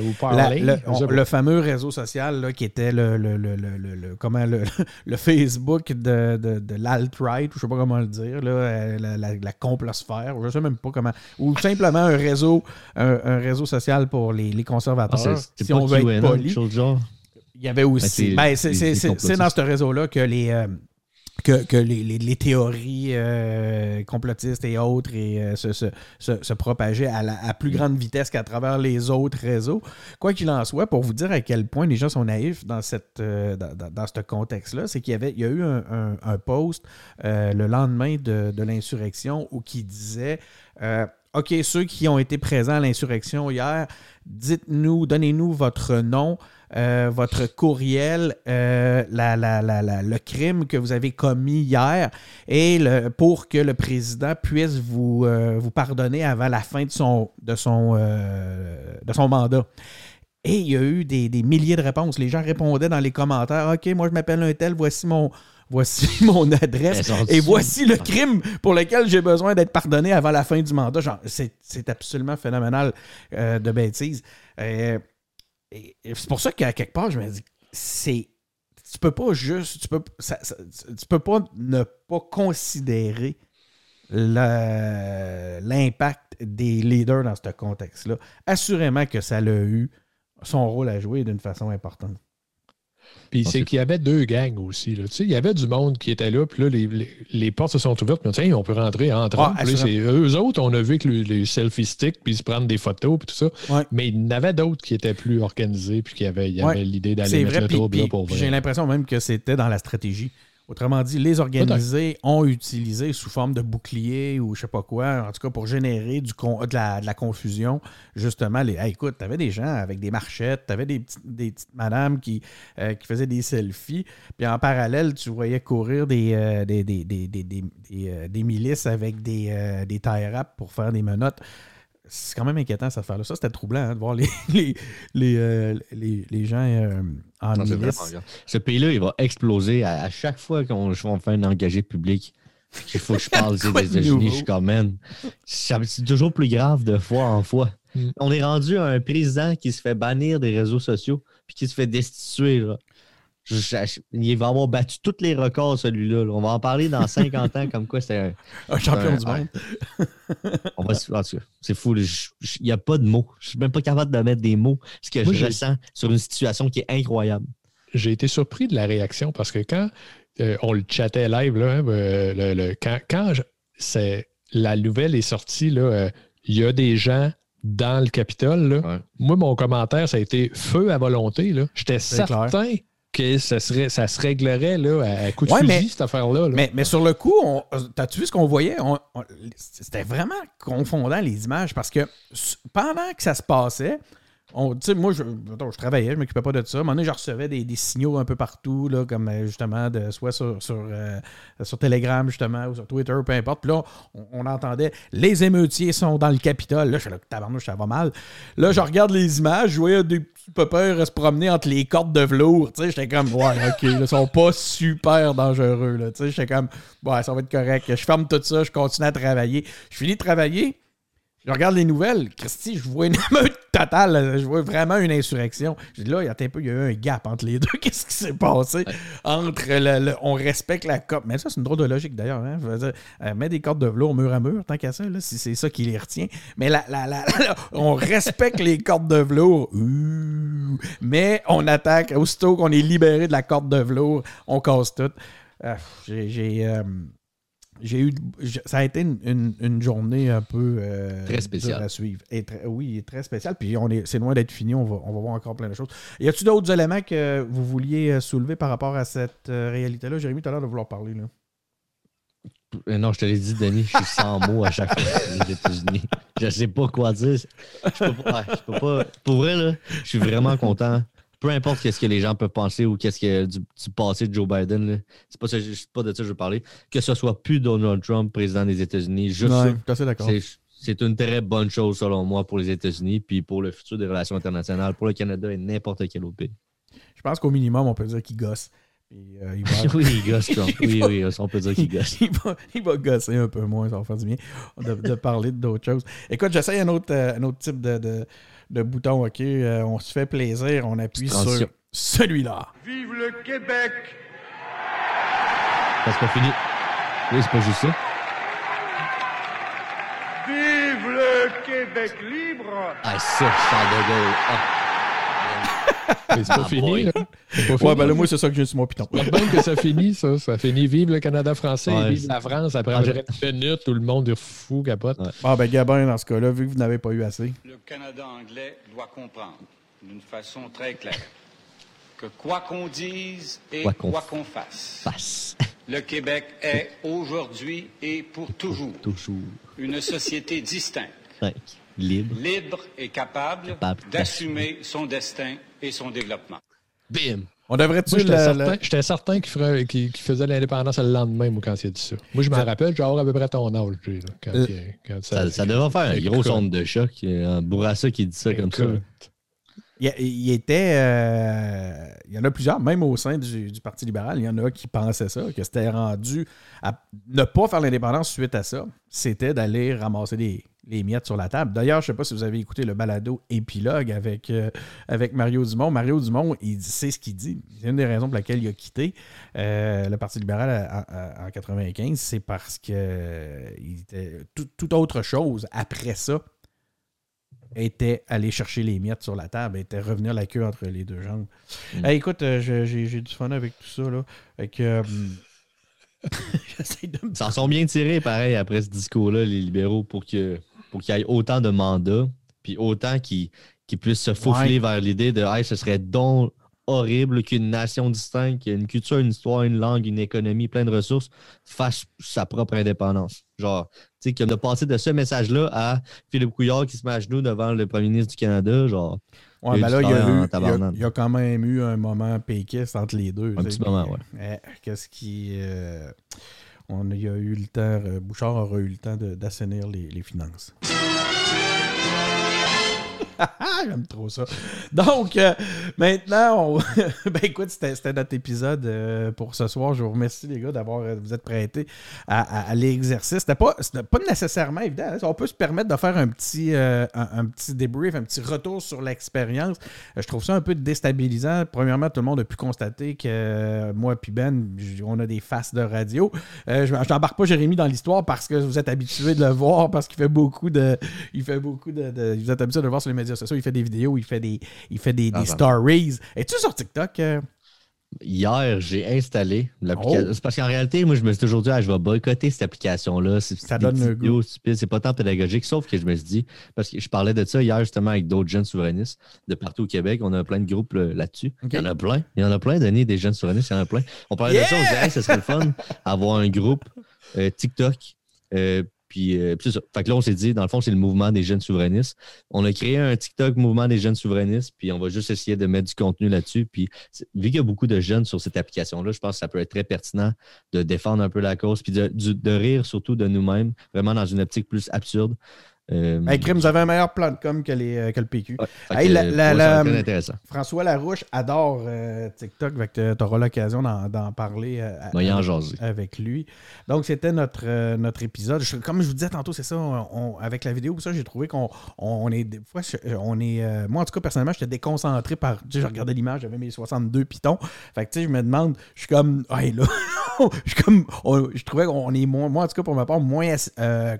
le, fameux réseau social qui était le, le, comment, le, Facebook de, de, l'alt-right, je ne sais pas comment le dire, là, euh, la, la, complosphère, je ne sais même pas comment. Ou simplement un réseau, un, réseau social pour les, les conservateurs. Ah, si on veut être poli. Il y avait aussi. Ben, c'est dans ce réseau-là que les. Euh, que, les, théories euh, complotistes et autres et, euh, se, propageaient à, plus grande vitesse qu'à travers les autres réseaux. Quoi qu'il en soit, pour vous dire à quel point les gens sont naïfs dans, cette, euh, dans, ce contexte-là, c'est qu'il y, avait, il y a eu un, post le lendemain de, de l'insurrection où qui disait OK, ceux qui ont été présents à l'insurrection hier, dites-nous, donnez-nous votre nom. Euh, votre courriel, euh, le crime que vous avez commis hier, et le, pour que le président puisse vous, euh, pardonner avant la fin de son, de son, de son mandat. Et il y a eu des, milliers de réponses. Les gens répondaient dans les commentaires OK, moi je m'appelle un tel, voici mon, voici [LAUGHS] mon adresse et voici le crime pour lequel j'ai besoin d'être pardonné avant la fin du mandat. C'est absolument phénoménal de bêtises c'est pour ça qu'à quelque part, je me dis, c'est. Tu peux pas juste. Tu peux, tu peux pas ne pas considérer l'impact des leaders dans ce contexte-là. Assurément que ça a eu son rôle à jouer d'une façon importante. Puis c'est qu'il y avait deux gangs aussi. Là. Tu sais, il y avait du monde qui était là, puis là, les, les, portes se sont ouvertes, puis on peut rentrer entre ah, eux autres, on a vu que les selfie sticks, puis ils se prennent des photos, puis tout ça. Mais il y en avait d'autres qui étaient plus organisés, puis qui avaient, l'idée d'aller mettre le tour pour vrai. J'ai l'impression même que c'était dans la stratégie. Autrement dit, les organisés ont utilisé sous forme de bouclier ou je sais pas quoi, en tout cas pour générer du de, la, confusion, justement. Les, écoute, tu avais des gens avec des marchettes, tu avais des, des, petites madames qui, euh, qui faisaient des selfies, puis en parallèle, tu voyais courir des, euh, des, euh, des, milices avec des, des tie pour faire des menottes c'est quand même inquiétant cette affaire-là. Ça, c'était troublant hein, de voir les, [LAUGHS] les, les, euh, les, gens euh, en milice. Ce pays-là, il va exploser à, chaque fois qu'on va faire un engagé public. qu'il faut que je parle [LAUGHS] des États-Unis. Je suis comme, man, c'est toujours plus grave de fois en fois. Mm. On est rendu à un président qui se fait bannir des réseaux sociaux puis qui se fait destituer. Là il va avoir battu tous les records, celui-là. On va en parler dans 50 ans, comme quoi c'est un, champion du monde. [LAUGHS] on va, c'est fou. Il n'y a pas de mots. Je ne suis même pas capable de mettre des mots. Ce que je ressens sur une situation qui est incroyable. J'ai été surpris de la réaction parce que quand euh, on le chattait live, là, hein, euh, le, quand, la nouvelle est sortie, euh, il y a des gens dans le Capitole. Moi, mon commentaire, ça a été feu à volonté. J'étais certain que ça, serait, ça se réglerait là, à coup de fusil, cette affaire-là. Mais, mais, sur le coup, t'as-tu vu ce qu'on voyait? C'était vraiment confondant les images parce que pendant que ça se passait, moi, je, mettons, je travaillais, je m'occupais pas de ça. À un moment je recevais des, signaux un peu partout, comme euh, justement, de, soit sur, sur, euh, sur Telegram, justement, ou sur Twitter, peu importe. Puis là, on, entendait les émeutiers sont dans le Capitole. Là, je suis là, tabarnouche, ça va mal. Là, je regarde les images, je voyais des petits pépères se promener entre les cordes de velours. J'étais comme, ouais, ok, ils sont pas super dangereux. J'étais comme, ouais, ça va être correct. Je ferme tout ça, je continue à travailler. Je finis de travailler. Je regarde les nouvelles. Christy, je vois une [LAUGHS] émeute totale. Je vois vraiment une insurrection. Je dis là, il y a un peu, il y a eu un gap entre les [LAUGHS] deux. Qu'est-ce qui s'est passé? Entre le, le- on respecte la COP. Mais ça, c'est une drôle de logique d'ailleurs. Hein? Je veux dire, euh, mets des cordes de velours mur à mur, tant qu'à ça, là, si c'est ça qui les retient. Mais la, la- la- [LAUGHS] la- on respecte les cordes de velours. Ouh. Mais on attaque. Aussitôt qu'on est libéré de la corde de velours, on casse tout. Euh, j'ai. j'ai, euh, j'ai eu, ça a été une, une- une journée un peu euh, Très spéciale. à suivre. Et très- oui, très spéciale. Puis on est, c'est loin d'être fini. On va, on va voir encore plein de choses. Y a-t-il d'autres éléments que vous vouliez euh, soulever par rapport à cette euh, réalité-là? Jérémy, tu as l'air de vouloir parler. Là. Non, je te l'ai dit, Denis, je suis sans mots à chaque fois les États-Unis. Je sais pas quoi dire. Je peux pas, je peux pas- Pour vrai, là, je suis vraiment content. Peu importe qu'est-ce que les gens peuvent penser ou qu'est-ce que du, du passé de Joe Biden, c'est pas, ça- pas de ça que je veux parler. Que ce soit plus Donald Trump, président des États-Unis, juste Ouais, c'est- une très bonne chose selon moi pour les États-Unis, puis pour le futur des relations internationales, pour le Canada et n'importe quel autre pays. Je pense qu'au minimum, on peut dire qu'il gosse. Euh, il, va, [LAUGHS] oui, il gosse Trump. [LAUGHS] Oui, oui, on peut dire qu'il gosse. [LAUGHS] il, va, il va gosser un peu moins, ça va faire du bien de, de parler d'autres choses. Écoute, j'essaye un autre, euh, un autre type de, de, de bouton. OK, Euh, on se fait plaisir, on appuie sur celui-là. Vive le Québec Ça, c'est pas fini. Oui, c'est pas juste ça. Vive le Québec libre Ah, ça, Charles de Gaulle. Ah. [LAUGHS] Mais c'est pas Ah, fini, là. C'est pas Ouais, fini. ben là, moi, c'est ça que j'ai sur mon piton. Bien que ça finit, ça. Ça finit. Vive le Canada français, Ouais, vive la France. Après Ah, une minute, tout le monde est fou, capote. Ouais. Ah, ben, Gabin, dans ce cas-là, vu que vous n'avez pas eu assez. Le Canada anglais doit comprendre d'une façon très claire que quoi qu'on dise et Quoi quoi qu'on fasse, le Québec est aujourd'hui et pour toujours Toujours. une société distincte, Ouais. Libre. libre et capable Capable d'assumer son destin et son développement. Bim. On devrait-tu Moi, j'étais le- certain, j'étais certain qu'il ferait- qu'il- qu'il faisait l'indépendance le lendemain, moi, quand il a dit ça. Moi, je m'en rappelle, j'ai à peu près ton âge, là, quand, Euh, il- quand Ça, ça devrait faire un gros Écoute. sonde de choc. Un Bourassa qui dit ça comme ça. Il, il était. euh, il y en a plusieurs, même au sein du, du Parti libéral, il y en a qui pensaient ça, que c'était rendu à ne pas faire l'indépendance suite à ça. C'était d'aller ramasser les, les miettes sur la table. D'ailleurs, je ne sais pas si vous avez écouté le balado épilogue avec, euh, avec Mario Dumont. Mario Dumont, il c'est ce qu'il dit. C'est une des raisons pour laquelle il a quitté euh, le Parti libéral en 95, c'est parce que euh, il était tout, toute autre chose après ça était aller chercher les miettes sur la table, était revenir la queue entre les deux jambes. Mm. Hey, écoute, euh, j'ai du fun avec tout ça. Là. Fait que, euh, [LAUGHS] J'essaie de me Ils s'en sont bien tirés, pareil, après ce discours-là, les libéraux, pour que pour qu'il y ait autant de mandats, puis autant qu'ils qu'ils puissent se faufiler vers l'idée de hey, ce serait donc horrible qu'une nation distincte, une culture, une histoire, une langue, une économie, plein de ressources, fasse sa propre indépendance. Genre, tu sais, que de passer de ce message-là à Philippe Couillard qui se met à genoux devant le premier ministre du Canada, genre, Ouais, ben là, il y, a travail en eu, il, y a, il y a quand même eu un moment péquiste entre les deux. Un petit moment, mais, eh, Qu'est-ce qui. euh, on a eu le temps. euh, Bouchard aura eu le temps d'assainir les finances. [LAUGHS] J'aime trop ça. Donc, euh, maintenant, [LAUGHS] ben écoute, c'était notre épisode euh, pour ce soir. Je vous remercie, les gars, d'avoir euh, vous êtes prêtés à, l'exercice. C'était pas, pas nécessairement évident. hein. On peut se permettre de faire un petit, un, petit débrief, un petit retour sur l'expérience. Je trouve ça un peu déstabilisant. Premièrement, tout le monde a pu constater que moi et Ben, on a des faces de radio. Je je n'embarque pas Jérémy dans l'histoire parce que vous êtes habitué de le voir, parce qu'il fait beaucoup de. Il fait beaucoup de, de- Vous êtes habitué de le voir sur les médias sociaux. Il fait des vidéos, il fait des, il fait des, Ah, des ça stories. Es-tu sur TikTok? euh? Hier, j'ai installé l'application. Oh. Parce qu'en réalité, moi, je me suis toujours dit, ah, je vais boycotter cette application-là. Ça des donne le stupides, c'est pas tant pédagogique, sauf que je me suis dit, parce que je parlais de ça hier justement avec d'autres jeunes souverainistes de partout au Québec. On a plein de groupes là- là-dessus. Il y en a plein. Il y en a plein, Denis, des jeunes souverainistes, il y en a plein. On parlait de ça, on se disait, hey, ce serait le fun [LAUGHS] avoir un groupe euh, TikTok. euh, Puis, euh, là, on s'est dit, dans le fond, c'est le mouvement des jeunes souverainistes. On a créé un TikTok mouvement des jeunes souverainistes, puis on va juste essayer de mettre du contenu là-dessus. Puis vu qu'il y a beaucoup de jeunes sur cette application-là, je pense que ça peut être très pertinent de défendre un peu la cause, puis de rire surtout de nous-mêmes, vraiment dans une optique plus absurde. Euh, Hey, vous avez un meilleur plan de com que, les, euh, que le PQ. ouais, fait Hey, que, la- euh, la- la- intéressant. François Larouche adore euh, TikTok, tu auras l'occasion d'en parler euh, à- en avec lui. Donc, c'était notre, notre épisode. Je- comme je vous disais tantôt, c'est ça, on- avec la vidéo, ça, j'ai trouvé qu'on on est des fois, on est, moi, en tout cas, personnellement, j'étais déconcentré par, tu sais, je regardais l'image, j'avais mes 62 pitons. Fait que, tu sais, je me demande, je suis comme, hey, là, [LAUGHS] je comme, je trouvais qu'on est moins, moi, en tout cas, pour ma part, moins,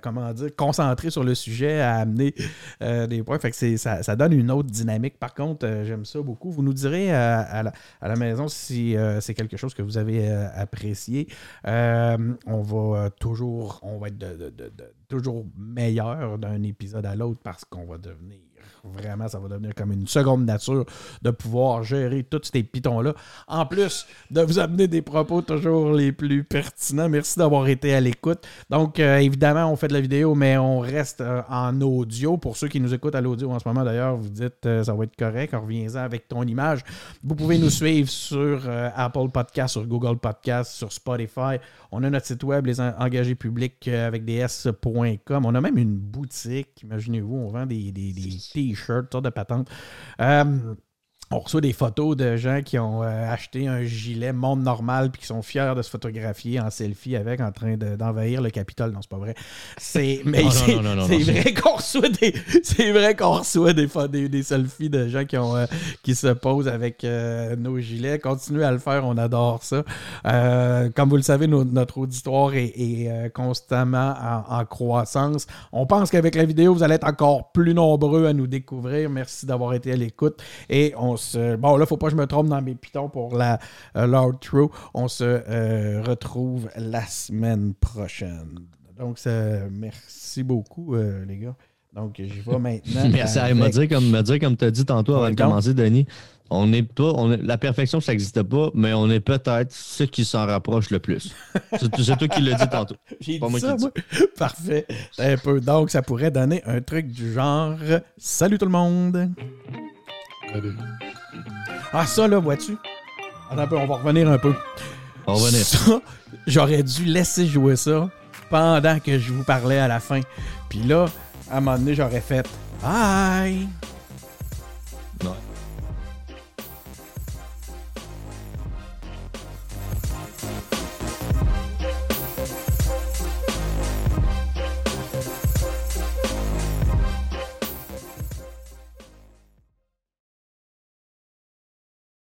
comment dire, concentré sur le sujet à amener euh, des points. Fait que ça, ça donne une autre dynamique. Par contre, euh, j'aime ça beaucoup. Vous nous direz euh, à, la, maison si c'est quelque chose que vous avez apprécié. On va toujours, on va être de- de- toujours meilleur d'un épisode à l'autre parce qu'on va devenir vraiment, ça va devenir comme une seconde nature de pouvoir gérer tous ces pitons-là. En plus de vous amener des propos toujours les plus pertinents. Merci d'avoir été à l'écoute. Donc, euh, évidemment, on fait de la vidéo, mais on reste euh, en audio. Pour ceux qui nous écoutent à l'audio en ce moment, d'ailleurs, vous dites euh, ça va être correct. Reviens-en avec ton image. Vous pouvez nous suivre sur euh, Apple Podcast, sur Google Podcast, sur Spotify. On a notre site web, les en- engagés publics avec des. On a même une boutique, imaginez-vous, on vend des t-shirts, sortes de patentes. Euh, on reçoit des photos de gens qui ont euh, acheté un gilet monde normal puis qui sont fiers de se photographier en selfie avec en train de- d'envahir le Capitole. Non, c'est pas vrai. C'est mais vrai qu'on reçoit des c'est vrai qu'on reçoit des, des, des selfies de gens qui ont euh, qui se posent avec euh, nos gilets. Continuez à le faire, on adore ça. Comme vous le savez, nos- notre auditoire est, est, constamment en, en croissance. On pense qu'avec la vidéo, vous allez être encore plus nombreux à nous découvrir. Merci d'avoir été à l'écoute. Et on se. Bon, là, faut pas que je me trompe dans mes pitons pour la euh, l'outro. On se euh, retrouve la semaine prochaine. Donc, ça- merci beaucoup, euh, les gars. Donc, j'y vais [LAUGHS] maintenant. Merci à me dire comme, me dire comme tu as dit tantôt avant de commencer, Denis. On est pas, on est- la perfection, ça n'existe pas, mais on est peut-être ceux qui s'en rapprochent le plus. C'est toi qui l'as dit tantôt. [LAUGHS] J'ai dit moi ça, moi. [LAUGHS] Parfait. Un peu. Donc, ça pourrait donner un truc du genre Salut tout le monde. Ah, ça, là, vois-tu? Attends un peu, on va revenir un peu. On va revenir. Ça, j'aurais dû laisser jouer ça pendant que je vous parlais à la fin. Puis là, à un moment donné, j'aurais fait Bye! Ouais.